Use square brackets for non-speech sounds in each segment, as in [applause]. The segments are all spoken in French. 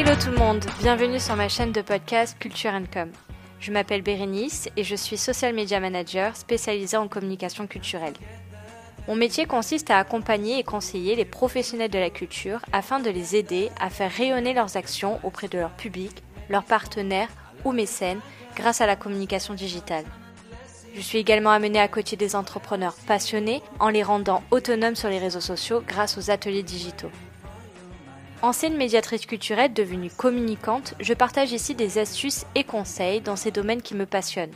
Hello tout le monde, bienvenue sur ma chaîne de podcast Culture Com. Je m'appelle Bérénice et je suis social media manager spécialisée en communication culturelle. Mon métier consiste à accompagner et conseiller les professionnels de la culture afin de les aider à faire rayonner leurs actions auprès de leur public, leurs partenaires ou mécènes grâce à la communication digitale. Je suis également amenée à côté des entrepreneurs passionnés en les rendant autonomes sur les réseaux sociaux grâce aux ateliers digitaux. Ancienne médiatrice culturelle devenue communicante, je partage ici des astuces et conseils dans ces domaines qui me passionnent.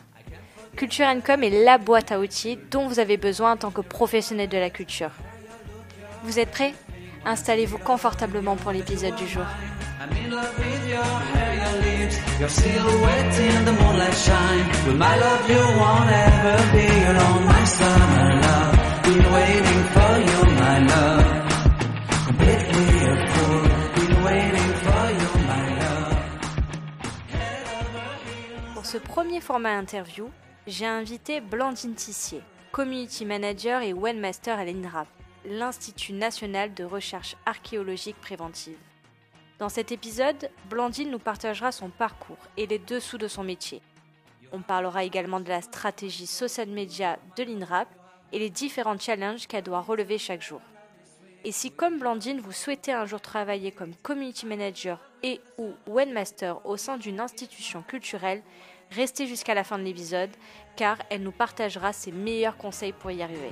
Culture Com est la boîte à outils dont vous avez besoin en tant que professionnel de la culture. Vous êtes prêts? Installez-vous confortablement pour l'épisode du jour. Ce premier format interview, j'ai invité Blandine Tissier, Community Manager et Webmaster à l'INRAP, l'Institut national de recherche archéologique préventive. Dans cet épisode, Blandine nous partagera son parcours et les dessous de son métier. On parlera également de la stratégie social media de l'INRAP et les différents challenges qu'elle doit relever chaque jour. Et si, comme Blandine, vous souhaitez un jour travailler comme community manager et ou webmaster au sein d'une institution culturelle, Restez jusqu'à la fin de l'épisode car elle nous partagera ses meilleurs conseils pour y arriver.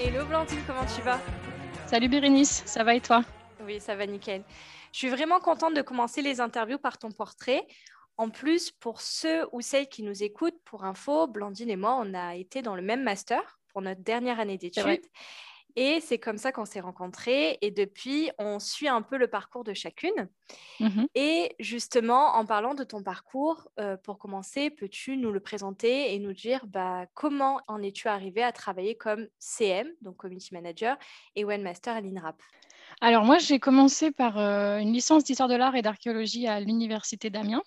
Hello Blandine, comment tu vas? Salut Bérénice, ça va et toi? Oui, ça va nickel. Je suis vraiment contente de commencer les interviews par ton portrait. En plus, pour ceux ou celles qui nous écoutent, pour info, Blandine et moi, on a été dans le même master pour notre dernière année d'études. Et c'est comme ça qu'on s'est rencontrés. Et depuis, on suit un peu le parcours de chacune. Mmh et justement, en parlant de ton parcours, euh, pour commencer, peux-tu nous le présenter et nous dire bah, comment en es-tu arrivé à travailler comme CM, donc Community Manager, et Webmaster à l'INRAP? Alors moi, j'ai commencé par euh, une licence d'histoire de l'art et d'archéologie à l'Université d'Amiens.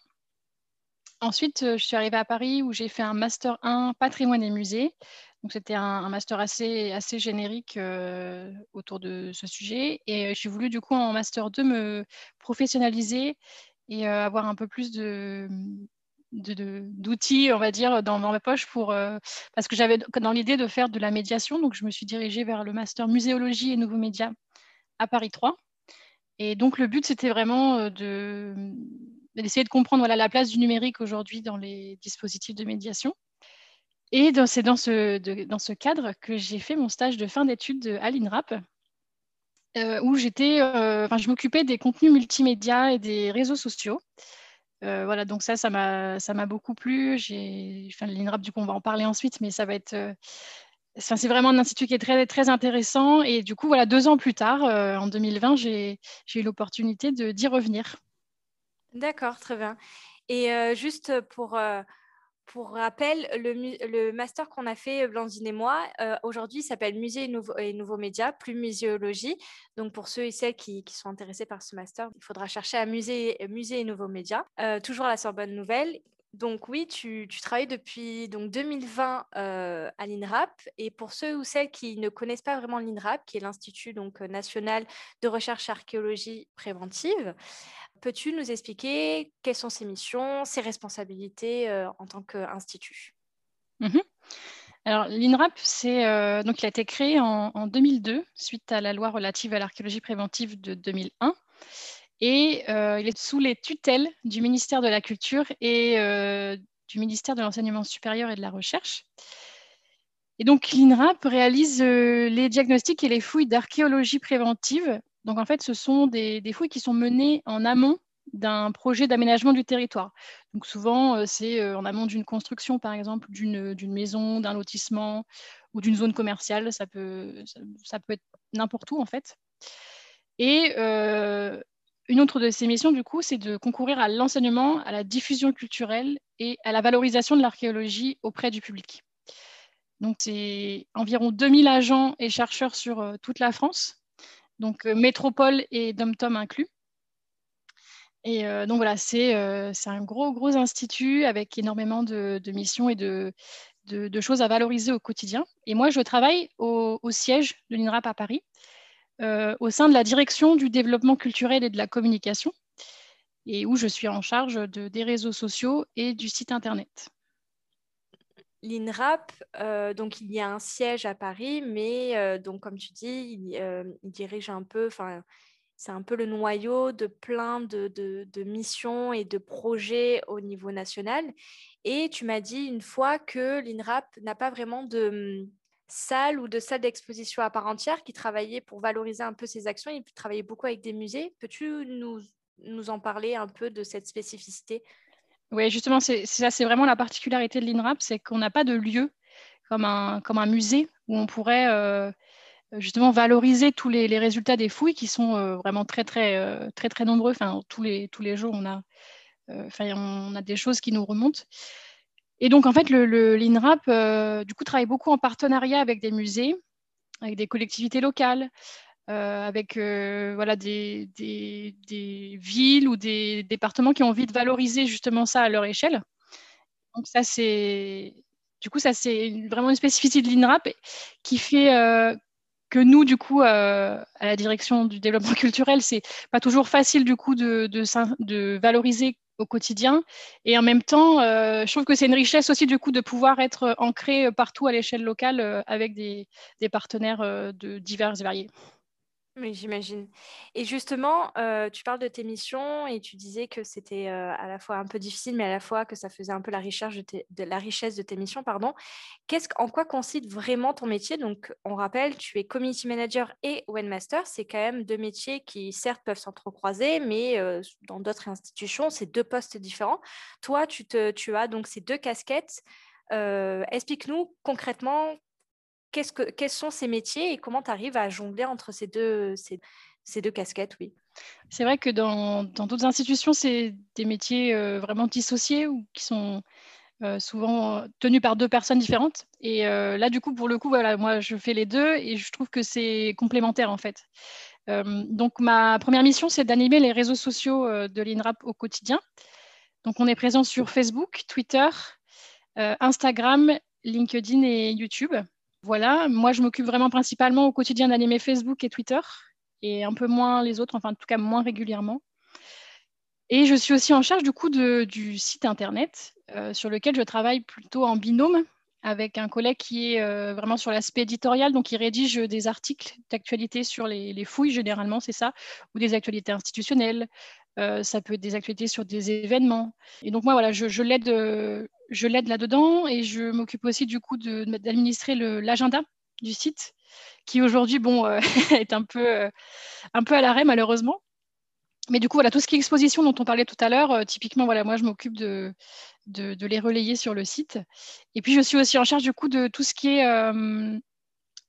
Ensuite, euh, je suis arrivée à Paris où j'ai fait un Master 1 patrimoine et musée c'était un, master assez, assez générique euh, autour de ce sujet. Et euh, j'ai voulu, du coup, en master 2, me professionnaliser et euh, avoir un peu plus d'outils, on va dire, dans, ma poche pour parce que j'avais dans l'idée de faire de la médiation, donc je me suis dirigée vers le master muséologie et nouveaux médias à Paris 3. Et donc le but c'était vraiment de d'essayer de comprendre voilà, la place du numérique aujourd'hui dans les dispositifs de médiation. Et c'est dans ce, cadre que j'ai fait mon stage de fin d'études à l'INRAP, euh, où j'étais, euh, je m'occupais des contenus multimédia et des réseaux sociaux. Euh, voilà, donc ça, ça m'a, beaucoup plu. Enfin, l'INRAP, du coup, on va en parler ensuite, mais ça va être, c'est vraiment un institut qui est très, intéressant. Et du coup, voilà, deux ans plus tard, en 2020, j'ai, eu l'opportunité d'y revenir. D'accord, très bien. Et juste pour pour rappel, le, master qu'on a fait, Blandine et moi, euh, aujourd'hui, s'appelle Musée et, Nouveaux Médias, plus muséologie. Donc, pour ceux et celles qui, sont intéressés par ce master, il faudra chercher à Musée, et Nouveaux Médias. Euh, toujours à la Sorbonne Nouvelle. Donc oui, tu, travailles depuis donc 2020 euh, à l'INRAP. Et pour ceux ou celles qui ne connaissent pas vraiment l'INRAP, qui est l'Institut donc, national de recherche archéologie préventive, Peux-tu nous expliquer quelles sont ses missions, ses responsabilités euh, en tant qu'institut? Mmh Alors, l'INRAP, euh, donc, il a été créé en, 2002 suite à la loi relative à l'archéologie préventive de 2001. Et euh, il est sous les tutelles du ministère de la Culture et du ministère de l'Enseignement supérieur et de la Recherche. Et donc, l'INRAP réalise les diagnostics et les fouilles d'archéologie préventive donc en fait, ce sont des, fouilles qui sont menées en amont d'un projet d'aménagement du territoire. Donc souvent, euh, c'est euh, en amont d'une construction, par exemple, d'une maison, d'un lotissement ou d'une zone commerciale. Ça peut, ça, peut être n'importe où, en fait. Et euh, une autre de ces missions, du coup, c'est de concourir à l'enseignement, à la diffusion culturelle et à la valorisation de l'archéologie auprès du public. Donc, c'est environ 2000 agents et chercheurs sur toute la France donc euh, métropole et dom-tom inclus. Et euh, donc voilà, euh, c'est un gros, gros institut avec énormément de, missions et de, choses à valoriser au quotidien. Et moi, je travaille au, siège de l'INRAP à Paris, au sein de la direction du développement culturel et de la communication, et où je suis en charge de, des réseaux sociaux et du site Internet. L'INRAP, euh, donc il y a un siège à Paris, mais euh, donc comme tu dis, il, dirige un peu, c'est un peu le noyau de plein de, missions et de projets au niveau national. Et tu m'as dit une fois que l'INRAP n'a pas vraiment de hum, salle ou de salle d'exposition à part entière, qui travaillait pour valoriser un peu ses actions. Il travaillait beaucoup avec des musées. Peux-tu nous en parler un peu de cette spécificité? Oui, justement, c'est ça, c'est vraiment la particularité de l'INRAP, c'est qu'on n'a pas de lieu comme un, musée où on pourrait euh, justement valoriser tous les, résultats des fouilles qui sont euh, vraiment très, très, euh, très, très nombreux. Enfin, tous les, jours, on a des choses qui nous remontent. Et donc, en fait, l'INRAP, du coup, travaille beaucoup en partenariat avec des musées, avec des collectivités locales, avec voilà, des, villes ou des départements qui ont envie de valoriser justement ça à leur échelle. Donc, ça, c'est. Du coup, ça, c'est vraiment une spécificité de l'INRAP qui fait que nous, du coup, à la direction du développement [laughs] culturel, c'est pas toujours facile, du coup, de, valoriser au quotidien. Et en même temps, euh, je trouve que c'est une richesse aussi du coup de pouvoir être ancré partout à l'échelle locale euh, avec des, partenaires euh, de divers et variés. Oui, j'imagine. Et justement, euh, tu parles de tes missions et tu disais que c'était euh, à la fois un peu difficile, mais à la fois que ça faisait un peu la, richesse de tes missions. Pardon. Qu'est-ce, en quoi consiste vraiment ton métier? Donc, on rappelle, tu es community manager et webmaster. C'est quand même deux métiers qui, certes, peuvent s'entrecroiser, mais euh, dans d'autres institutions, c'est deux postes différents. Toi, tu, te, tu as donc ces deux casquettes. explique-nous concrètement que, quels sont ces métiers et comment tu arrives à jongler entre ces deux, ces, deux casquettes oui? C'est vrai que dans d'autres institutions, c'est des métiers euh, vraiment dissociés ou qui sont euh, souvent tenus par deux personnes différentes. Et euh, là, du coup, pour le coup, voilà, moi, je fais les deux et je trouve que c'est complémentaire en fait. donc, ma première mission, c'est d'animer les réseaux sociaux de l'INRAP au quotidien. Donc, on est présent sur Facebook, Twitter, Instagram, LinkedIn et YouTube. Voilà, moi je m'occupe vraiment principalement au quotidien d'animer Facebook et Twitter et un peu moins les autres, enfin en tout cas moins régulièrement. Et je suis aussi en charge du coup du site internet euh, sur lequel je travaille plutôt en binôme avec un collègue qui est euh, vraiment sur l'aspect éditorial, donc il rédige des articles d'actualité sur les, fouilles, généralement c'est ça, ou des actualités institutionnelles, euh, ça peut être des actualités sur des événements. Et donc moi, voilà, je, je l'aide je l'aide là-dedans et je m'occupe aussi du coup d'administrer l'agenda du site qui aujourd'hui bon euh, [laughs] est un peu euh, un peu à l'arrêt malheureusement. Mais du coup voilà tout ce qui est exposition dont on parlait tout à l'heure euh, typiquement voilà moi je m'occupe de, les relayer sur le site. Et puis je suis aussi en charge du coup de tout ce qui est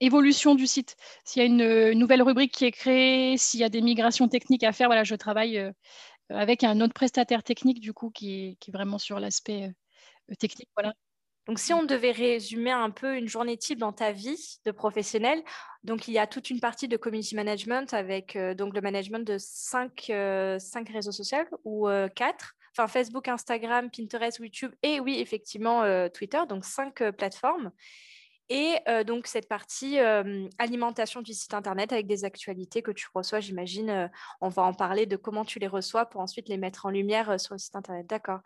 évolution du site. S'il y a une, nouvelle rubrique qui est créée s'il y a des migrations techniques à faire voilà je travaille avec un autre prestataire technique du coup qui est vraiment sur l'aspect technique. Voilà. Donc, si on devait résumer un peu une journée type dans ta vie de professionnel, donc il y a toute une partie de community management avec euh, donc le management de cinq, euh, cinq réseaux sociaux ou euh, quatre, enfin Facebook, Instagram, Pinterest, YouTube et oui, effectivement, Twitter, donc cinq plateformes. Et donc cette partie alimentation du site internet avec des actualités que tu reçois, j'imagine, on va en parler de comment tu les reçois pour ensuite les mettre en lumière sur le site internet. D'accord.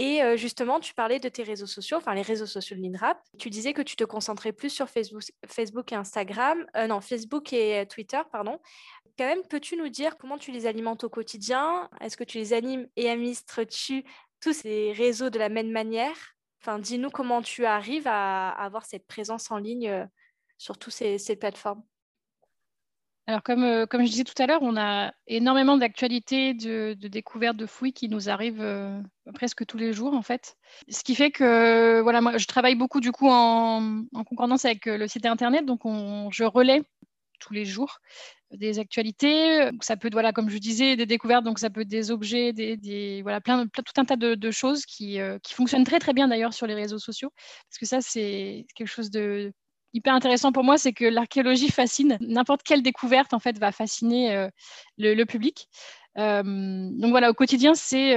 Et justement, tu parlais de tes réseaux sociaux, enfin les réseaux sociaux de l'INRAP. Tu disais que tu te concentrais plus sur Facebook, et Instagram, non, Facebook et Twitter, pardon. Quand même, peux-tu nous dire comment tu les alimentes au quotidien? Est-ce que tu les animes et administres-tu tous ces réseaux de la même manière? Enfin, dis-nous comment tu arrives à, avoir cette présence en ligne sur toutes ces plateformes. Alors, comme, euh, comme je disais tout à l'heure, on a énormément d'actualités, de, découvertes, de fouilles qui nous arrivent euh, presque tous les jours, en fait. Ce qui fait que, voilà, moi, je travaille beaucoup, du coup, en, concordance avec euh, le site Internet. Donc, je relais tous les jours des actualités. Ça peut voilà, comme je disais, des découvertes, donc ça peut être des objets, des, voilà, plein, tout un tas de, choses qui, qui fonctionnent très, très bien d'ailleurs sur les réseaux sociaux. Parce que ça, c'est quelque chose de hyper intéressant pour moi, c'est que l'archéologie fascine. N'importe quelle découverte en fait va fasciner euh, le, public. donc voilà, au quotidien, c'est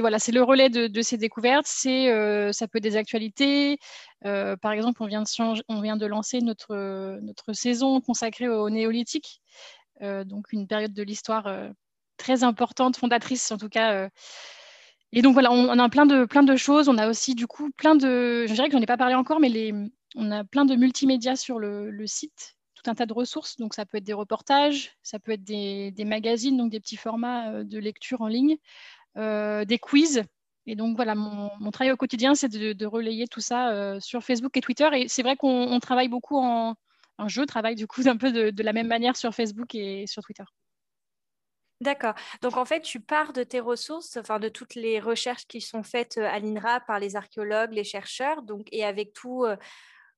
voilà, c'est le relais de, ces découvertes. C'est ça peut être des actualités. par exemple, on vient de on vient de lancer notre notre saison consacrée au néolithique, donc une période de l'histoire très importante, fondatrice en tout cas. Et donc voilà, on, a plein de plein de choses. On a aussi du coup plein de, je dirais que j'en ai pas parlé encore, mais on a plein de multimédias sur le, site un tas de ressources. Donc, ça peut être des reportages, ça peut être des, magazines, donc des petits formats euh, de lecture en ligne, euh, des quiz. Et donc, voilà, mon, travail au quotidien, c'est de, relayer tout ça euh, sur Facebook et Twitter. Et c'est vrai qu'on travaille beaucoup en, en, je travaille du coup [laughs] un peu de, la même manière sur Facebook et sur Twitter. D'accord. Donc en fait, tu pars de tes ressources, de toutes les recherches qui sont faites à l'INRA par les archéologues, les chercheurs, donc et avec tout,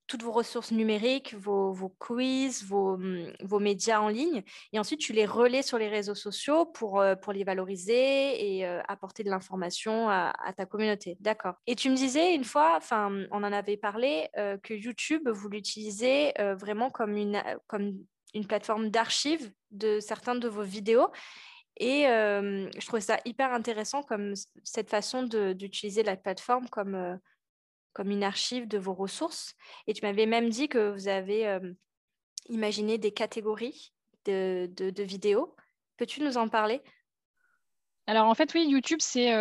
toutes vos ressources numériques, vos, quiz, mmh, vos, médias en ligne. Et ensuite, tu les relais sur les réseaux sociaux pour, euh, les valoriser et euh, apporter de l'information à, ta communauté. D'accord. Et tu me disais une fois, enfin, on en avait parlé, euh, que YouTube, vous l'utilisez vraiment comme une, comme une plateforme d'archives de certains de vos vidéos. Et je trouvais ça hyper intéressant comme cette façon d'utiliser la plateforme comme comme une archive de vos ressources. Et tu m'avais même dit que vous avez imaginé des catégories de, de, vidéos. Peux-tu nous en parler? Alors en fait, oui, YouTube, c'est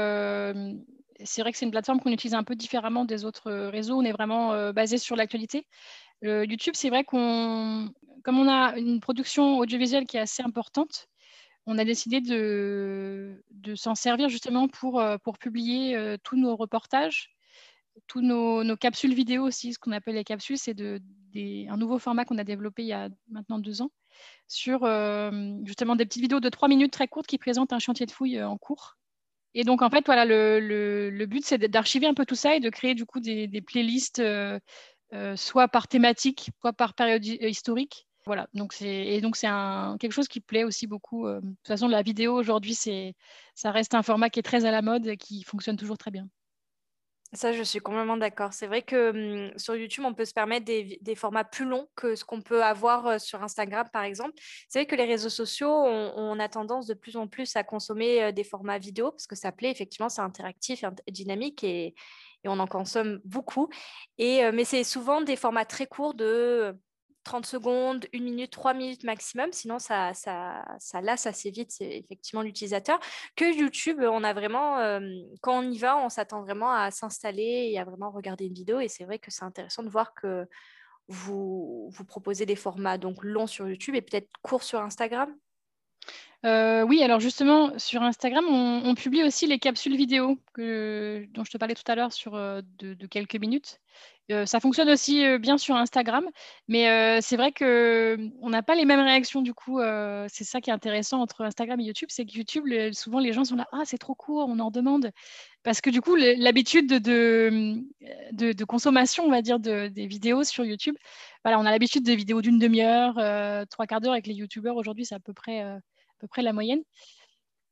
c'est vrai que c'est une plateforme qu'on utilise un peu différemment des autres réseaux. On est vraiment basé sur l'actualité. YouTube, c'est vrai qu'on, comme on a une production audiovisuelle qui est assez importante, on a décidé de, s'en servir justement pour, pour publier tous nos reportages tous nos, capsules vidéo aussi, ce qu'on appelle les capsules, c'est un nouveau format qu'on a développé il y a maintenant deux ans sur euh, justement des petites vidéos de trois minutes très courtes qui présentent un chantier de fouille euh, en cours. Et donc en fait, voilà, le, but c'est d'archiver un peu tout ça et de créer du coup des, playlists euh, soit par thématique, soit par période historique. Voilà, donc c'est et donc c'est quelque chose qui plaît aussi beaucoup. de toute façon, la vidéo aujourd'hui, ça reste un format qui est très à la mode et qui fonctionne toujours très bien. Ça, je suis complètement d'accord. C'est vrai que sur YouTube, on peut se permettre des, formats plus longs que ce qu'on peut avoir sur Instagram, par exemple. C'est vrai que les réseaux sociaux, on, a tendance de plus en plus à consommer des formats vidéo parce que ça plaît, effectivement, c'est interactif et dynamique et, on en consomme beaucoup. Mais c'est souvent des formats très courts de 30 secondes, 1 minute, 3 minutes maximum, sinon ça, ça, ça lasse assez vite, c'est effectivement l'utilisateur. Que YouTube, on a vraiment, quand on y va, on s'attend vraiment à s'installer et à vraiment regarder une vidéo. Et c'est vrai que c'est intéressant de voir que vous, vous proposez des formats donc longs sur YouTube et peut-être courts sur Instagram. Euh, oui, alors justement, sur Instagram, on, publie aussi les capsules vidéo dont je te parlais tout à l'heure sur euh, de, quelques minutes. Euh, ça fonctionne aussi bien sur Instagram, mais c'est vrai qu'on n'a pas les mêmes réactions du coup. c'est ça qui est intéressant entre Instagram et YouTube, c'est que YouTube, souvent les gens sont là, ah c'est trop court, on en demande. Parce que du coup, l'habitude de, de, consommation, on va dire, des vidéos sur YouTube, voilà, on a l'habitude des vidéos d'une demi-heure, trois quarts d'heure avec les YouTubeurs. Aujourd'hui, c'est à peu près peu près la moyenne.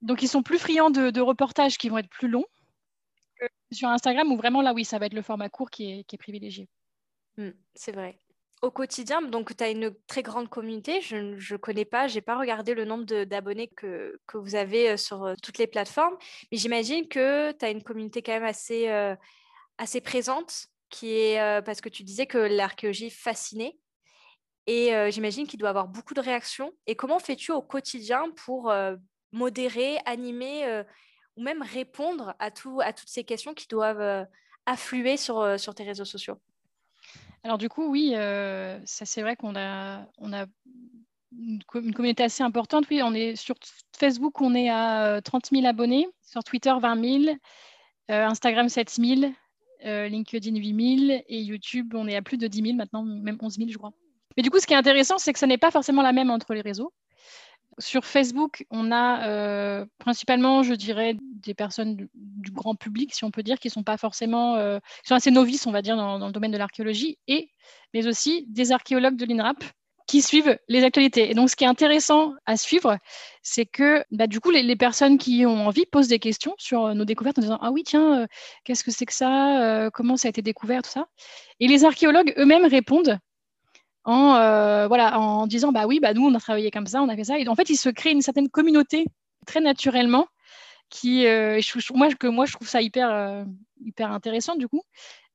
Donc, ils sont plus friands de, reportages qui vont être plus longs sur Instagram, où vraiment là, oui, ça va être le format court qui est, privilégié. Hmm, c'est vrai. Au quotidien, donc tu as une très grande communauté. Je ne connais pas, je n'ai pas regardé le nombre d'abonnés que, que, vous avez euh, sur euh, toutes les plateformes, mais j'imagine que tu as une communauté quand même assez, euh, assez présente, qui est parce que tu disais que l'archéologie fascinait. Et j'imagine qu'il doit avoir beaucoup de réactions. Et comment fais-tu au quotidien pour modérer, animer même répondre à, tout, à toutes ces questions qui doivent affluer sur, sur tes réseaux sociaux Alors du coup, oui, ça c'est vrai qu'on a, on a une, communauté assez importante. Oui, sur Facebook, on est à 30 000 abonnés, sur Twitter 20 000, Instagram 7 000, LinkedIn 8 000 et YouTube, on est à plus de 10 000 maintenant, même 11 000 je crois. Mais du coup, ce qui est intéressant, c'est que ce n'est pas forcément la même entre les réseaux. Sur Facebook, on a euh, principalement, je dirais, des personnes du, grand public, si on peut dire, qui sont pas forcément, euh, qui sont assez novices, on va dire, dans, le domaine de l'archéologie, et mais aussi des archéologues de l'INRAP qui suivent les actualités. Et donc, ce qui est intéressant à suivre, c'est que bah, du coup, les, personnes qui ont envie posent des questions sur nos découvertes en disant Ah oui, tiens, euh, qu'est-ce que c'est que ça Comment ça a été découvert Tout ça? Et les archéologues eux-mêmes répondent en, voilà, en disant bah oui, bah nous on a travaillé comme ça, on a fait ça. Et en fait, il se crée une certaine communauté très naturellement qui, moi, que moi je trouve ça hyper, hyper intéressant du coup.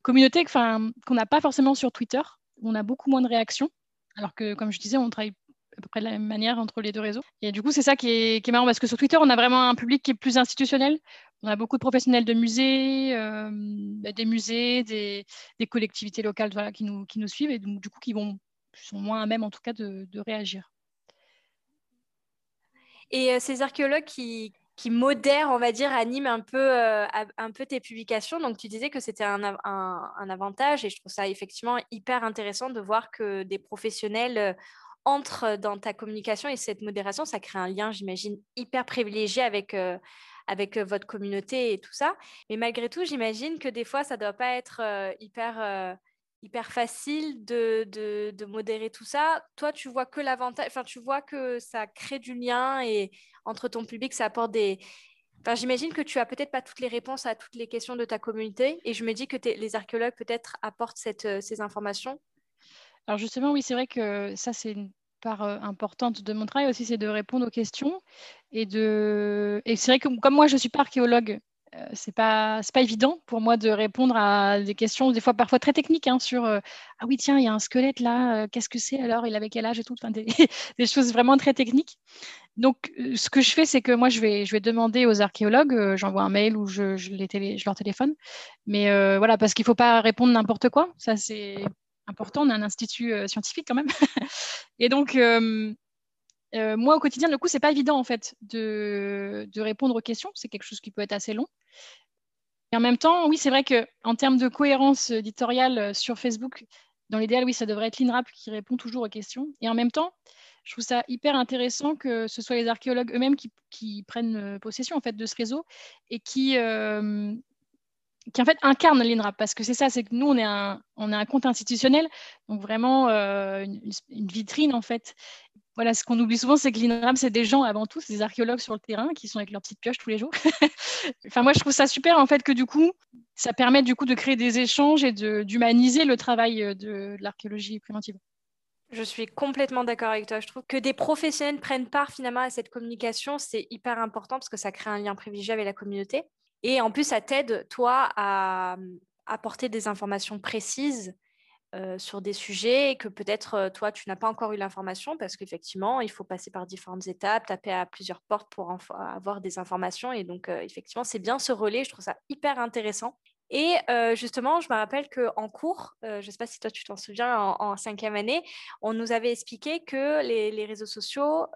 Communauté qu'on n'a pas forcément sur Twitter, où on a beaucoup moins de réactions, alors que comme je disais, on travaille à peu près de la même manière entre les deux réseaux. Et du coup, c'est ça qui est, qui est, marrant parce que sur Twitter, on a vraiment un public qui est plus institutionnel. On a beaucoup de professionnels de musées, euh, des musées, des, des, collectivités locales voilà, qui, nous, qui nous suivent et donc, du coup qui vont, sont moins à même en tout cas de, réagir. Et euh, ces archéologues qui, modèrent, on va dire, animent un peu, euh, un peu tes publications. Donc, tu disais que c'était un, avantage et je trouve ça effectivement hyper intéressant de voir que des professionnels entre dans ta communication et cette modération, ça crée un lien, j'imagine, hyper privilégié avec, euh, euh, votre communauté et tout ça. Mais malgré tout, j'imagine que des fois, ça ne doit pas être euh, hyper, hyper facile de, de, de, modérer tout ça. Toi, tu vois que l'avantage, enfin, tu vois que ça crée du lien et entre ton public, ça apporte des. Enfin, j'imagine que tu as peut-être pas toutes les réponses à toutes les questions de ta communauté et je me dis que les archéologues peut-être apportent cette, ces informations. Alors justement, oui, c'est vrai que ça, c'est une part euh, importante de mon travail aussi, c'est de répondre aux questions. Et, de... et c'est vrai que comme moi, je ne suis pas archéologue, euh, c'est pas pas évident pour moi de répondre à des questions des fois parfois très techniques hein, sur euh, ah oui tiens il y a un squelette là qu'est-ce que c'est alors? Il avait quel âge et tout [laughs] des, choses vraiment très techniques donc ce que je fais c'est que moi je vais je vais demander aux archéologues j'envoie un mail ou je, je, leur téléphone mais voilà parce qu'il faut pas répondre n'importe quoi ça c'est important. On est un institut euh, scientifique quand même. [laughs] et donc, euh, euh, moi, au quotidien, du coup, c'est pas évident en fait de, répondre aux questions. C'est quelque chose qui peut être assez long. Et en même temps, oui, c'est vrai qu'en termes de cohérence éditoriale sur Facebook, dans l'idéal, oui, ça devrait être l'INRAP qui répond toujours aux questions. Et en même temps, je trouve ça hyper intéressant que ce soit les archéologues eux-mêmes qui, prennent possession en fait de ce réseau et qui, qui en fait incarne l'INRAP, parce que c'est ça, c'est que nous, on est un, on est un compte institutionnel, donc vraiment euh, une, vitrine en fait. Voilà, ce qu'on oublie souvent, c'est que l'INRAP, c'est des gens avant tout, c'est des archéologues sur le terrain qui sont avec leurs petites pioches tous les jours. [laughs] enfin, moi, je trouve ça super en fait que du coup, ça permet du coup de créer des échanges et d'humaniser le travail euh, de, l'archéologie préventive. Je suis complètement d'accord avec toi. Je trouve que des professionnels prennent part finalement à cette communication, c'est hyper important parce que ça crée un lien privilégié avec la communauté. Et en plus, ça t'aide, toi, à apporter des informations précises sur des sujets que peut-être toi, tu n'as pas encore eu l'information parce qu'effectivement, il faut passer par différentes étapes, taper à plusieurs portes pour avoir des informations. Et donc, effectivement, c'est bien ce relais. Je trouve ça hyper intéressant. Et justement, je me rappelle qu'en cours, je ne sais pas si toi tu t'en souviens, en, cinquième année, on nous avait expliqué que les, réseaux sociaux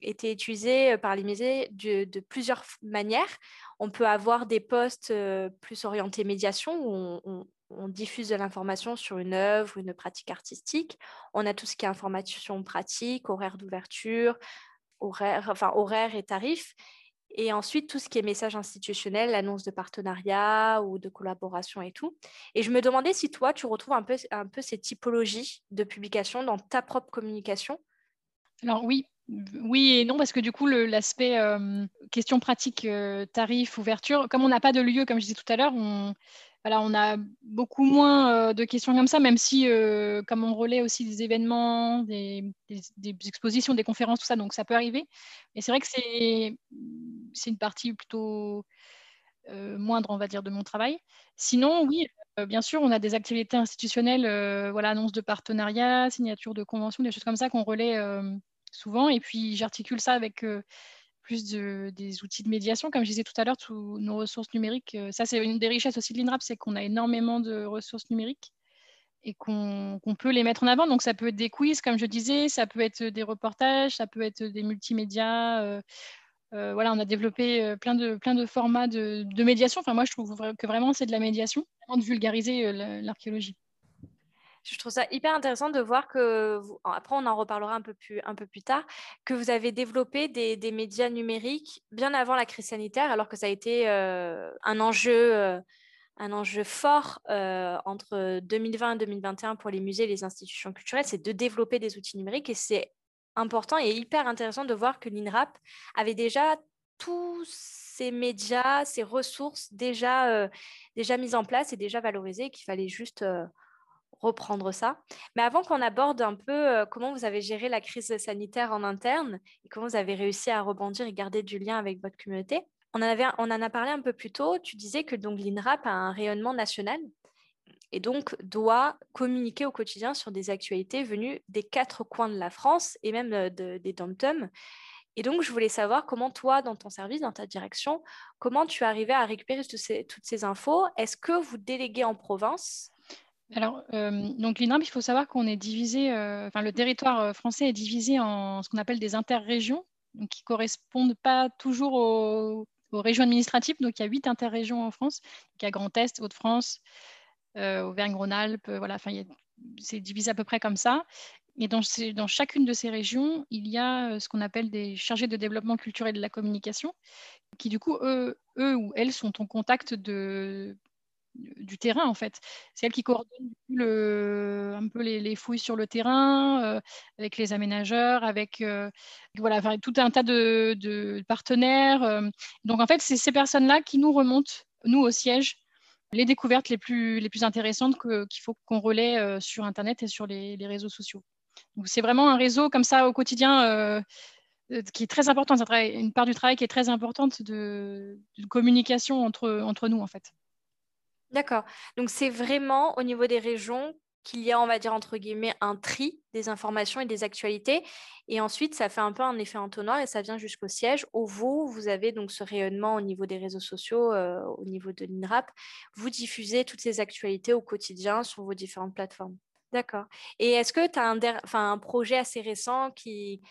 étaient utilisés par les musées de, plusieurs manières. On peut avoir des posts plus orientés médiation où on, diffuse de l'information sur une œuvre, une pratique artistique. On a tout ce qui est information pratique, horaire d'ouverture, horaire, enfin, et tarifs. Et ensuite, tout ce qui est message institutionnel, l'annonce de partenariat ou de collaboration et tout. Et je me demandais si toi, tu retrouves un peu, un peu ces typologies de publication dans ta propre communication? Alors oui, oui et non, parce que du coup, l'aspect question pratique, tarif, ouverture, comme on n'a pas de lieu, comme je disais tout à l'heure, on, voilà, on a beaucoup moins euh, de questions comme ça, même si, euh, comme on relaie aussi des événements, des, expositions, des conférences, tout ça, donc ça peut arriver. Mais c'est vrai que c'est une partie plutôt euh, moindre, on va dire, de mon travail. Sinon, oui, bien sûr, on a des activités institutionnelles, voilà, annonce de partenariat, signature de convention, des choses comme ça qu'on relaie souvent. Et puis, j'articule ça avec des outils de médiation. Comme je disais tout à l'heure, tous nos ressources numériques, euh, ça c'est une des richesses aussi de l'INRAP, c'est qu'on a énormément de ressources numériques et qu'on peut les mettre en avant. Donc ça peut être des quiz, comme je disais, ça peut être des reportages, ça peut être des multimédias. Euh, euh, voilà, on a développé plein de, plein de formats de médiation. Enfin, moi, je trouve que vraiment, c'est de la médiation, de vulgariser l'archéologie je trouve ça hyper intéressant de voir que, après on en reparlera un peu plus, un peu plus tard, que vous avez développé des, des médias numériques bien avant la crise sanitaire, alors que ça a été euh, un enjeu. Euh, un enjeu fort euh, entre 2020 et 2021 pour les musées et les institutions culturelles, c'est de développer des outils numériques et c'est important et hyper intéressant de voir que l'INRAP avait déjà tous ces médias, ces ressources déjà, déjà mises en place et déjà valorisées, qu'il fallait juste reprendre ça. Mais avant qu'on aborde un peu comment vous avez géré la crise sanitaire en interne et comment vous avez réussi à rebondir et garder du lien avec votre communauté, on en, avait, on en a parlé un peu plus tôt. Tu disais que l'INRAP a un rayonnement national et donc doit communiquer au quotidien sur des actualités venues des quatre coins de la France et même des dom Et donc, je voulais savoir comment toi, dans ton service, dans ta direction, comment tu arrivais à récupérer ces, toutes ces infos. Est-ce que vous déléguez en province alors, donc l'INRAP, il faut savoir qu'on est divisé, enfin le territoire français est divisé en ce qu'on appelle des interrégions, qui ne correspondent pas toujours aux, régions administratives. Donc, il y a huit interrégions en France. il y a Grand Est, Hauts-de-France, Auvergne-Rhône-Alpes, euh, voilà, c'est divisé à peu près comme ça. Et dans, dans, chacune de ces régions, il y a ce qu'on appelle des chargés de développement culturel de la communication, qui du coup, eux, eux ou elles sont en contact de, du terrain en fait. C'est elles qui coordonnent le, un peu les, fouilles sur le terrain, avec les aménageurs, avec voilà, tout un tas de, partenaires. donc en fait, c'est ces personnes-là qui nous remontent, nous au siège, les découvertes les plus, les plus intéressantes qu'il faut qu'on relaie euh, sur Internet et sur les, réseaux sociaux. c'est vraiment un réseau comme ça au quotidien euh, euh, qui est très important. une part du travail qui est très importante de, de communication entre, entre nous en fait. D'accord. Donc c'est vraiment au niveau des régions qu'il y a, on va dire, entre guillemets, un tri des informations et des actualités. Et ensuite, ça fait un peu un effet entonnoir et ça vient jusqu'au siège où vous, vous avez donc ce rayonnement au niveau des réseaux sociaux, euh, au niveau de l'INRAP. Vous diffusez toutes ces actualités au quotidien sur vos différentes plateformes. D'accord. Et est-ce que tu as un, projet assez récent qui,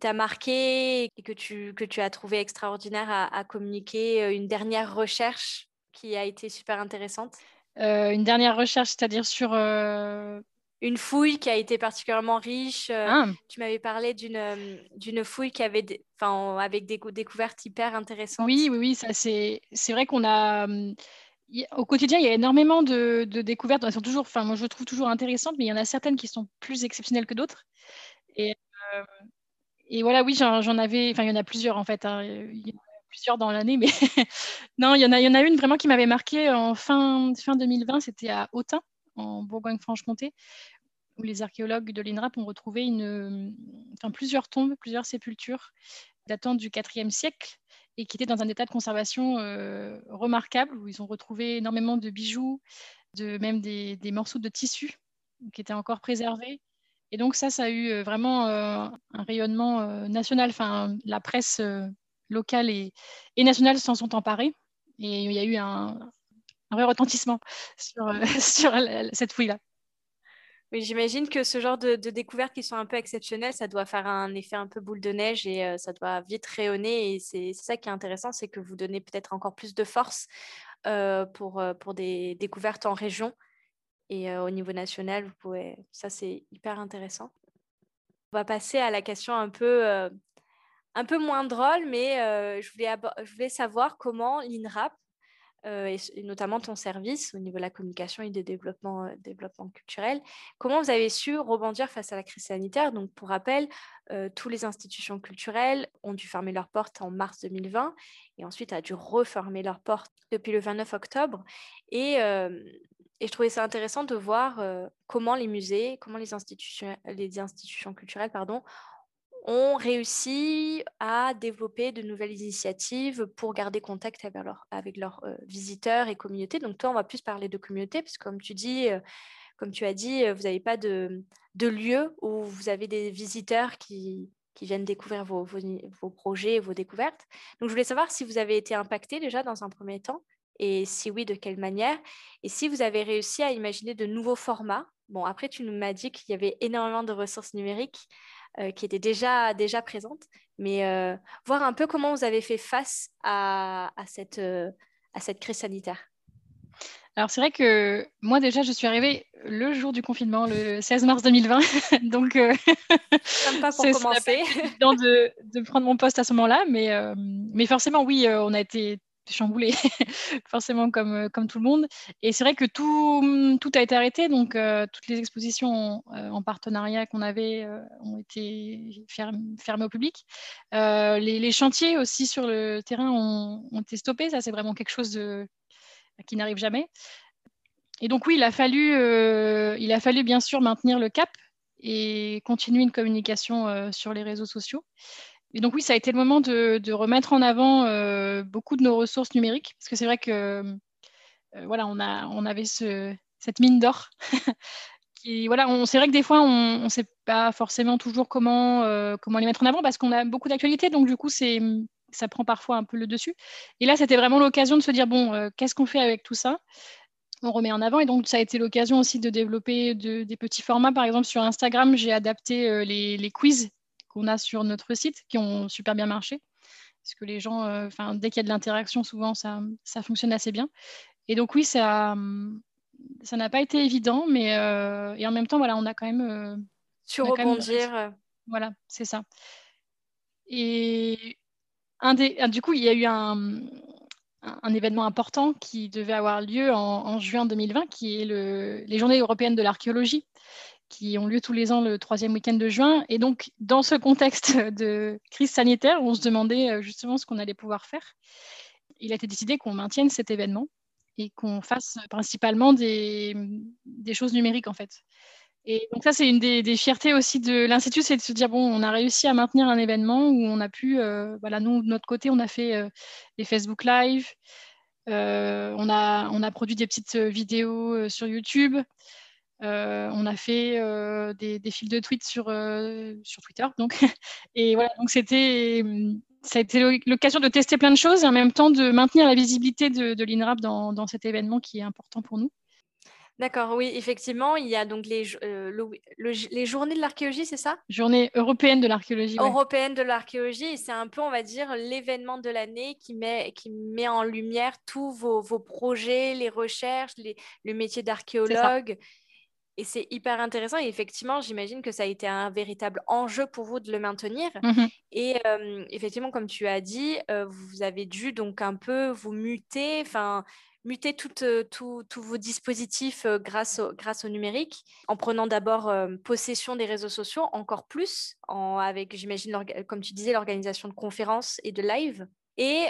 t'a marqué et que tu, as trouvé extraordinaire à, à communiquer, euh, une dernière recherche? Qui a été super intéressante euh, une dernière recherche, c'est-à-dire sur euh, une fouille qui a été particulièrement riche. Euh, ah. Tu m'avais parlé d'une d'une fouille qui avait, enfin, avec des découvertes hyper intéressantes. Oui, oui, oui, ça c'est c'est vrai qu'on a au quotidien, il y a énormément de, de, découvertes. Elles sont toujours, enfin, moi je trouve toujours intéressantes, mais il y en a certaines qui sont plus exceptionnelles que d'autres. Et, et voilà, oui, j'en avais, enfin, il y en a plusieurs en fait. Hein plusieurs dans l'année, mais [laughs] non, il y, en a, il une vraiment qui m'avait marqué en fin, fin 2020, c'était à Autun, en Bourgogne-Franche-Comté, où les archéologues de l'INRAP ont retrouvé une, enfin, plusieurs tombes, plusieurs sépultures datant du IVe siècle et qui étaient dans un état de conservation euh, remarquable, où ils ont retrouvé énormément de bijoux, de, même des, des morceaux de tissu qui étaient encore préservés. Et donc ça, ça a eu euh, vraiment euh, un rayonnement national. Enfin, la presse locales et, et nationales s'en sont emparées. Et il y a eu un, vrai retentissement sur, [laughs] sur cette fouille-là. Oui, j'imagine que ce genre de, découvertes qui sont un peu exceptionnelles, ça doit faire un effet un peu boule de neige et euh, ça doit vite rayonner. Et c'est ça qui est intéressant, c'est que vous donnez peut-être encore plus de force euh, euh, pour des découvertes en région. Et au niveau national, vous pouvez... ça, c'est hyper intéressant. On va passer à la question un peu un peu moins drôle, mais euh, je, voulais savoir comment l'INRAP, euh, et, notamment ton service au niveau de la communication et des développements, euh, développement culturel, comment vous avez su rebondir face à la crise sanitaire? Donc, pour rappel, toutes les institutions culturelles ont dû fermer leurs portes en mars 2020 et ensuite a dû refermer leurs portes depuis le 29 octobre. Et, et je trouvais ça intéressant de voir comment les musées, comment les institutions, les institutions culturelles pardon, ont réussi à développer de nouvelles initiatives pour garder contact avec, leurs euh, visiteurs et communautés. Donc toi, on va plus parler de communauté, parce que comme tu dis, euh, comme tu as dit, euh, vous n'avez pas de, lieu où vous avez des visiteurs qui, viennent découvrir vos, projets, vos découvertes. Donc je voulais savoir si vous avez été impacté déjà dans un premier temps, et si oui, de quelle manière, et si vous avez réussi à imaginer de nouveaux formats. Bon, après, tu nous m'as dit qu'il y avait énormément de ressources numériques. Euh, qui était déjà, déjà présente, mais euh, voir un peu comment vous avez fait face à, à cette, euh, à cette crise sanitaire. Alors c'est vrai que moi déjà je suis arrivée le jour du confinement, le 16 mars 2020, [laughs] donc [laughs] c'est pas pour commencer. de, de, prendre mon poste à ce moment-là, mais, mais forcément oui, on a été chamboulé, [laughs] forcément comme, euh, comme tout le monde. Et c'est vrai que tout, tout a été arrêté, donc euh, toutes les expositions euh, en partenariat qu'on avait ont été fermées au public. Les, chantiers aussi sur le terrain ont, été stoppés, ça c'est vraiment quelque chose qui n'arrive jamais. et donc oui, il a fallu, il a fallu bien sûr maintenir le cap et continuer une communication sur les réseaux sociaux. Et donc oui, ça a été le moment de, remettre en avant beaucoup de nos ressources numériques, parce que c'est vrai que voilà, on, avait cette mine d'or. [laughs] voilà, c'est vrai que des fois, on ne sait pas forcément toujours comment, comment les mettre en avant, parce qu'on a beaucoup d'actualités, donc du coup, ça prend parfois un peu le dessus. Et là, c'était vraiment l'occasion de se dire, bon, qu'est-ce qu'on fait avec tout ça? On remet en avant. Et donc, ça a été l'occasion aussi de développer des petits formats. Par exemple, sur Instagram, j'ai adapté les, quiz qu'on a sur notre site qui ont super bien marché. Parce que les gens, enfin, dès qu'il y a de l'interaction, souvent, ça, ça, fonctionne assez bien. Et donc, oui, ça ça n'a pas été évident, mais et en même temps, voilà, on a quand même. sur rebondir. Voilà, c'est ça. Et un des, du coup, il y a eu un, un événement important qui devait avoir lieu en, juin 2020, qui est le, les Journées européennes de l'archéologie, qui ont lieu tous les ans le troisième week-end de juin. Et donc, dans ce contexte [laughs] de crise sanitaire, on se demandait euh, justement ce qu'on allait pouvoir faire. Il a été décidé qu'on maintienne cet événement et qu'on fasse principalement des, des choses numériques, en fait. Et donc ça, c'est une des, fiertés aussi de l'Institut, c'est de se dire, bon, on a réussi à maintenir un événement où on a pu, euh, voilà, nous, de notre côté, on a fait euh, des Facebook Live, on, a, on a produit des petites vidéos sur YouTube, on a fait des, des, fils de tweets sur, sur Twitter. Donc, [laughs] et voilà, donc c'était, ça a été l'occasion de tester plein de choses et en même temps de maintenir la visibilité de, de l'INRAP dans, dans cet événement qui est important pour nous. D'accord, oui, effectivement, il y a donc les, les journées de l'archéologie, c'est ça? Journée européenne de l'archéologie. Européenne de l'archéologie, c'est un peu, on va dire, l'événement de l'année qui met, qui met en lumière tous vos, vos projets, les recherches, les, le métier d'archéologue. Et c'est hyper intéressant. Et effectivement, j'imagine que ça a été un véritable enjeu pour vous de le maintenir. Mmh Et effectivement, comme tu as dit, euh, vous avez dû donc un peu vous muter, enfin muter euh, tous vos dispositifs euh, grâce, au, grâce au numérique, en prenant d'abord euh, possession des réseaux sociaux, encore plus, en, avec, j'imagine, comme tu disais, l'organisation de conférences et de live. Et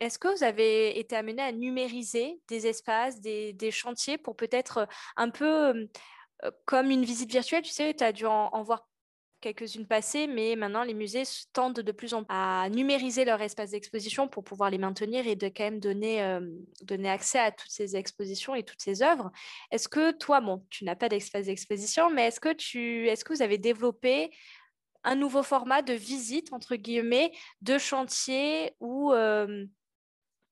est-ce que vous avez été amené à numériser des espaces, des, chantiers pour peut-être un peu comme une visite virtuelle, tu sais, tu as dû en, voir quelques-unes passées, mais maintenant les musées tendent de plus en plus à numériser leur espace d'exposition pour pouvoir les maintenir et de quand même donner, donner accès à toutes ces expositions et toutes ces œuvres. Est-ce que toi, bon, tu n'as pas d'espace d'exposition, mais est-ce que, tu, est-ce que vous avez développé un nouveau format de visite, entre guillemets, de chantier ou, euh,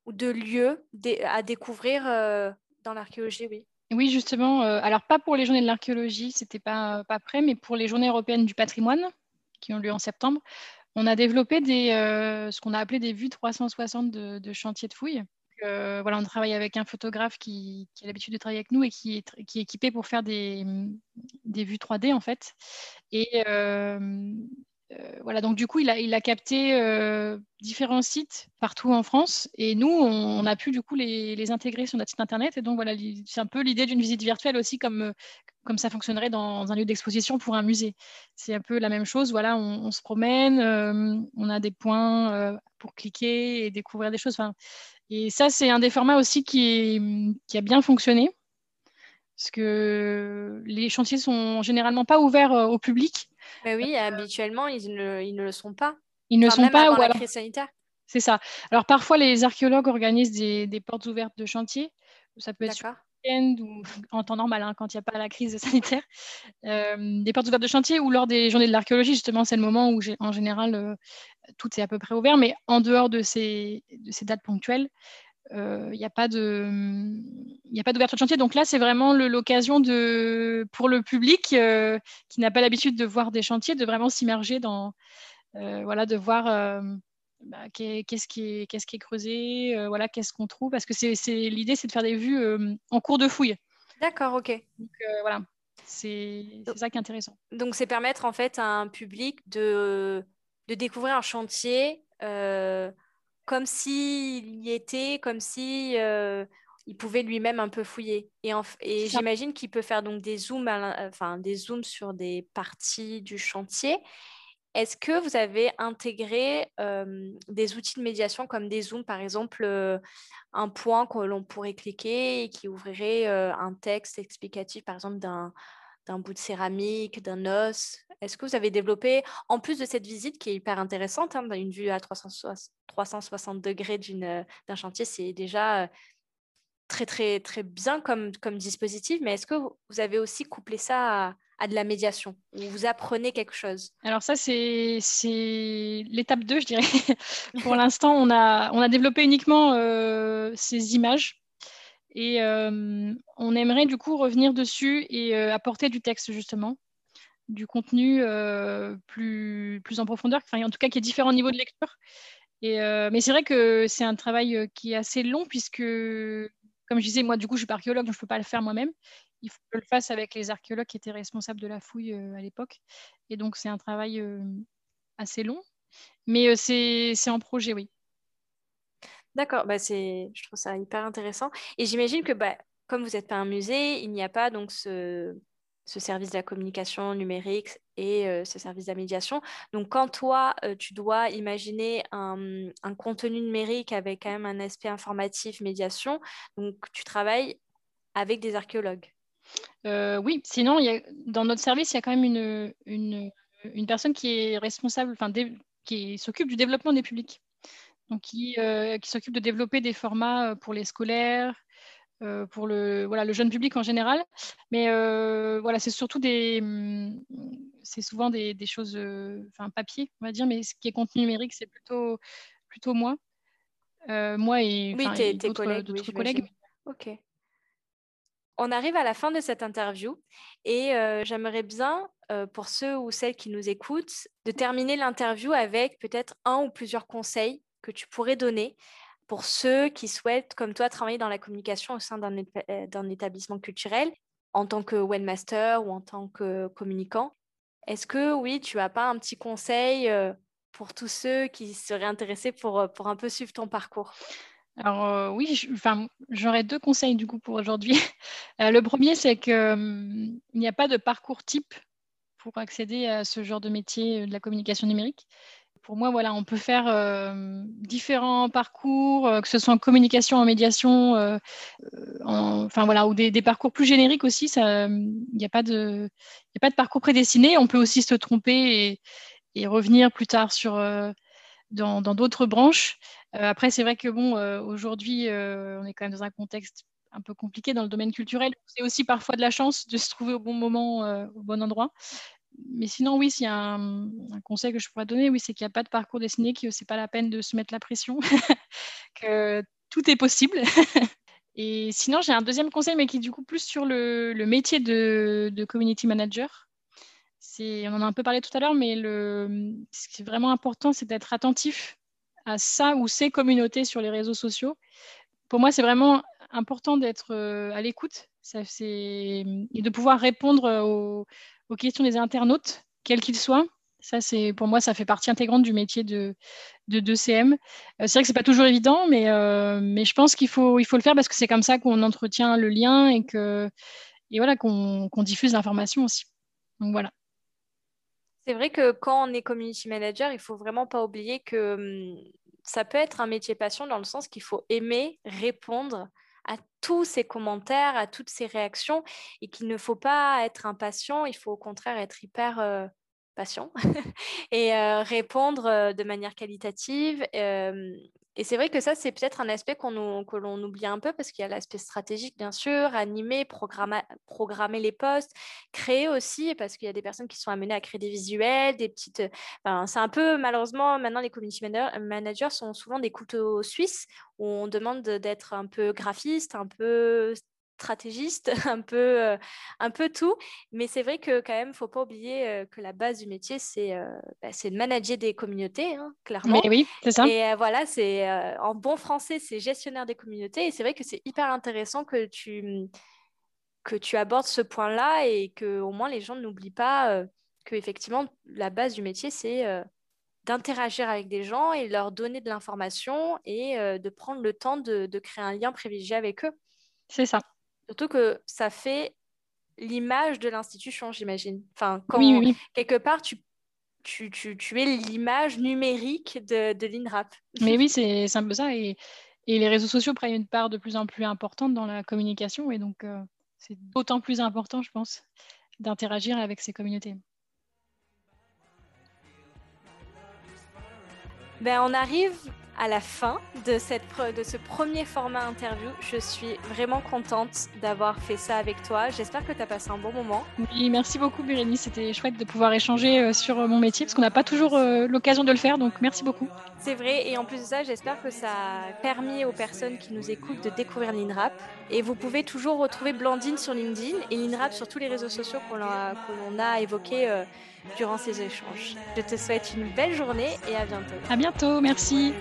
ou de lieu à découvrir euh, dans l'archéologie, oui oui, justement. Euh, alors, pas pour les journées de l'archéologie, c'était pas, pas prêt, mais pour les journées européennes du patrimoine, qui ont lieu en septembre, on a développé des, ce qu'on a appelé des vues 360 de, de chantier de fouilles. Euh, voilà, on travaille avec un photographe qui, a l'habitude de travailler avec nous et qui est, qui est équipé pour faire des, vues 3D, en fait. Et euh, voilà, donc du coup, il a, il a capté euh, différents sites partout en France et nous, on, a pu du coup les, intégrer sur notre site internet. Et donc voilà, c'est un peu l'idée d'une visite virtuelle aussi, comme, euh, comme ça fonctionnerait dans un lieu d'exposition pour un musée. C'est un peu la même chose. Voilà, on, se promène, on a des points pour cliquer et découvrir des choses. Et ça, c'est un des formats aussi qui, qui a bien fonctionné parce que les chantiers sont généralement pas ouverts au public. Mais oui, habituellement, ils ne, ils ne, le sont pas. Ils ne sont pas. Ou alors... crise sanitaire. C'est ça. Alors parfois, les archéologues organisent des, des portes ouvertes de chantier. Ça peut être sur ou en temps normal, hein, quand il n'y a pas la crise sanitaire. Euh, des portes ouvertes de chantier ou lors des journées de l'archéologie, justement, c'est le moment où, en général, euh, tout est à peu près ouvert. Mais en dehors de ces, dates ponctuelles, il euh, n'y a pas il d'ouverture de chantier donc là c'est vraiment l'occasion pour le public qui n'a pas l'habitude de voir des chantiers de vraiment s'immerger dans voilà de voir bah, qu'est-ce qui est qu'est-ce qui est creusé voilà qu'est-ce qu'on trouve parce que c'est l'idée c'est de faire des vues en cours de fouille d'accord ok donc voilà c'est ça qui est intéressant donc c'est permettre en fait à un public de de découvrir un chantier comme s'il y était, comme si euh, il pouvait lui-même un peu fouiller. Et, et j'imagine qu'il peut faire donc des zooms, enfin des zooms sur des parties du chantier. Est-ce que vous avez intégré des outils de médiation comme des Zooms, par exemple, un point que l'on pourrait cliquer et qui ouvrirait un texte explicatif, par exemple, d'un bout de céramique, d'un os? Est-ce que vous avez développé, en plus de cette visite qui est hyper intéressante, hein, une vue à 360, 360 degrés d'un chantier, c'est déjà très, très, très bien comme, comme dispositif, mais est-ce que vous avez aussi couplé ça à, de la médiation où vous apprenez quelque chose Alors ça, c'est l'étape 2, je dirais. [laughs] Pour l'instant, on a, on a développé uniquement euh, ces images et euh, on aimerait du coup revenir dessus et euh, apporter du texte justement du contenu plus, plus en profondeur, en tout cas qui est différent au niveau de lecture. Mais c'est vrai que c'est un travail qui est assez long puisque comme je disais, moi, du coup, je suis pas archéologue, donc je ne peux pas le faire moi-même. Il faut que je le fasse avec les archéologues qui étaient responsables de la fouille euh, à l'époque. Et donc, c'est un travail euh, assez long. Mais euh, c'est en projet, oui. D'accord, bah je trouve ça hyper intéressant. Et j'imagine que bah, comme vous n'êtes pas un musée, il n'y a pas donc ce, ce service de la communication numérique et ce service de la médiation. Donc, quand toi, tu dois imaginer un, contenu numérique avec quand même un aspect informatif, médiation, donc tu travailles avec des archéologues. Euh, oui, sinon, y a, dans notre service, il y a quand même une, une, une personne qui est responsable, enfin, qui s'occupe du développement des publics. Donc, qui, qui s'occupe de développer des formats pour les scolaires, euh, pour le, voilà, le jeune public en général. Mais euh, voilà, c'est surtout des, mm, c'est souvent des, des choses, euh, enfin papier, on va dire, mais ce qui est contenu numérique, c'est plutôt, plutôt moi, moi et, oui, tes, d'autres, collègues. Ok. On arrive à la fin de cette interview et j'aimerais bien, pour ceux ou celles qui nous écoutent, de terminer l'interview avec peut-être un ou plusieurs conseils que tu pourrais donner pour ceux qui souhaitent, comme toi, travailler dans la communication au sein euh, d'un établissement culturel en tant que webmaster ou en tant que communicant. Est-ce que oui, tu as pas un petit conseil euh, pour tous ceux qui seraient intéressés euh, pour un peu suivre ton parcours? Alors oui, j'aurais deux conseils du coup pour aujourd'hui. [laughs] le premier, c'est qu'il hum, n'y a pas de parcours type pour accéder à ce genre de métier de la communication numérique pour moi, voilà, on peut faire euh, différents parcours, euh, que ce soit en communication, en médiation, euh, enfin voilà, ou des, parcours plus génériques aussi. Il n'y a pas de parcours prédestiné. On peut aussi se tromper et, revenir plus tard sur dans d'autres branches. après, c'est vrai que bon, aujourd'hui, on est quand même dans un contexte un peu compliqué dans le domaine culturel. C'est aussi parfois de la chance de se trouver au bon moment, au bon endroit mais sinon, oui, s'il y a un, conseil que je pourrais donner, oui, c'est qu'il n'y a pas de parcours dessiné, que ce n'est pas la peine de se mettre la pression, [laughs] que tout est possible. Et sinon, j'ai un deuxième conseil, mais qui est du coup plus sur le, métier de, community manager. On en a un peu parlé tout à l'heure, mais ce qui est vraiment important, c'est d'être attentif à ça ou ces communautés sur les réseaux sociaux. Pour moi, c'est vraiment important d'être euh, à l'écoute et de pouvoir répondre aux, questions des internautes, quels qu'ils soient. Ça, pour moi, ça fait partie intégrante du métier de, de, cm euh, c'est vrai que c'est pas toujours évident, mais, euh, mais je pense qu'il faut, il faut le faire parce que c'est comme ça qu'on entretient le lien et que et voilà qu'on diffuse l'information aussi. Donc voilà. C'est vrai que quand on est community manager, il faut vraiment pas oublier que hum, ça peut être un métier passion dans le sens qu'il faut aimer répondre à tous ces commentaires, à toutes ces réactions, et qu'il ne faut pas être impatient, il faut au contraire être hyper euh, patient [laughs] et euh, répondre euh, de manière qualitative et c'est vrai que ça, c'est peut-être un aspect qu'on que l'on oublie un peu parce qu'il y a l'aspect stratégique, bien sûr, animer, programmer, les postes, créer aussi, parce qu'il y a des personnes qui sont amenées à créer des visuels, des petites. c'est un peu, malheureusement, maintenant, les community managers sont souvent des couteaux suisses où on demande d'être un peu graphiste, un peu stratégiste, [laughs] un peu, euh, un peu tout. Mais c'est vrai que quand même, faut pas oublier euh, que la base du métier, c'est euh, bah, c'est de manager des communautés, hein, clairement. oui, c'est ça. Et voilà, c'est en bon français, c'est gestionnaire des communautés. Et c'est vrai que c'est hyper intéressant que tu, que tu abordes ce point-là et que au moins les gens n'oublient pas que effectivement la base du métier, c'est d'interagir avec des gens et leur donner de l'information et de prendre le temps de, de créer un lien privilégié avec eux. C'est ça. Surtout que ça fait l'image de l'institution, j'imagine. Enfin, quand oui, oui. quelque part, tu, tu, tu, tu es l'image numérique de, de l'INRAP. Mais oui, c'est un peu ça. Et, et, les réseaux sociaux prennent une part de plus en plus importante dans la communication. Et donc, euh, c'est d'autant plus important, je pense, d'interagir avec ces communautés. Ben, on arrive à la fin de, cette, de ce premier format interview. Je suis vraiment contente d'avoir fait ça avec toi. J'espère que tu as passé un bon moment. Oui, merci beaucoup Bérénice. C'était chouette de pouvoir échanger euh, sur euh, mon métier parce qu'on n'a pas toujours euh, l'occasion de le faire. Donc merci beaucoup. C'est vrai. Et en plus de ça, j'espère que ça a permis aux personnes qui nous écoutent de découvrir l'INRAP. Et vous pouvez toujours retrouver Blandine sur LinkedIn et l'INRAP sur tous les réseaux sociaux qu'on a, qu a évoqués durant ces échanges. Je te souhaite une belle journée et à bientôt. À bientôt, merci.